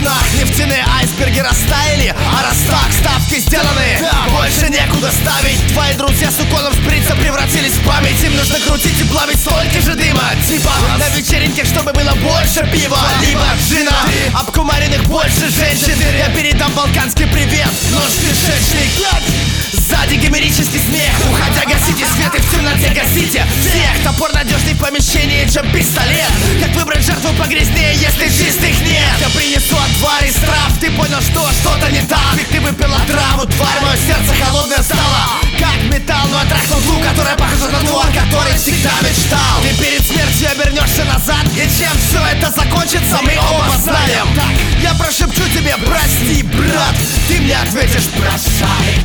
снах. Нефтяные айсберги растаяли А раз так, ставки сделаны. Больше некуда ставить. Твои друзья с уколом шприца превратились в память. Им нужно крутить и плавить столько же дыма. Типа на вечеринке, чтобы было больше пива. Либо джина Обкумаренных больше женщин. Я передам балканский привет. Нож кишечник. Сзади гомерический смех. Уходя гасите свет и в темноте гасите Всех. Топор надежней в помещении, чем пистолет. Как выбрать жертву погрязнее, если чистых нет Я принесу отвар из трав Ты понял, что что-то не так? Ведь ты выпила траву, тварь, мое сердце холодное стало. Как металл, но я трахнул которая похожа на ту, о которой всегда мечтал. Ты перед смертью обернешься назад. И чем все это закончится, мы оба знаем. Я прошепчу тебе, прости, брат Ты мне ответишь, прощай,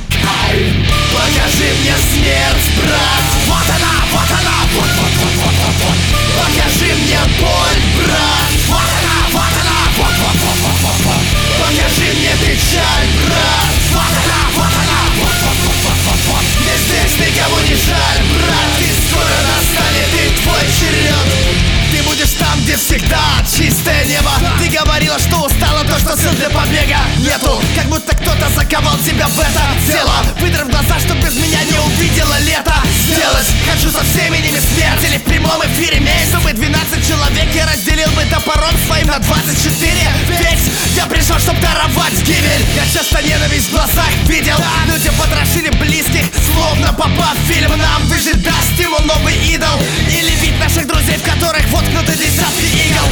Покажи мне смерть, брат Вот она, вот она, вот, вот, Ты говорила, что устала, то, что сил для побега. Нету Как будто кто-то заковал тебя в это тело Выдрав глаза, чтоб без меня не увидела лето. Сделать хочу со всеми ними смерть. Или в прямом эфире месть. Чтобы 12 человек я разделил бы топором своим на 24 Ведь я пришел, чтоб даровать гибель. Я часто ненависть в глазах видел. Люди потрошили близких, словно попав в фильм. Нам выжить даст ему новый идол. Или вид наших друзей, в которых воткнуты десятки игл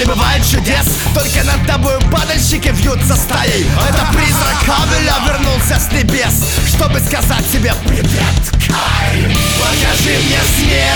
не бывает чудес Только над тобой падальщики вьются стаей Это призрак Хавеля вернулся с небес Чтобы сказать тебе привет, Кай Покажи мне смерть.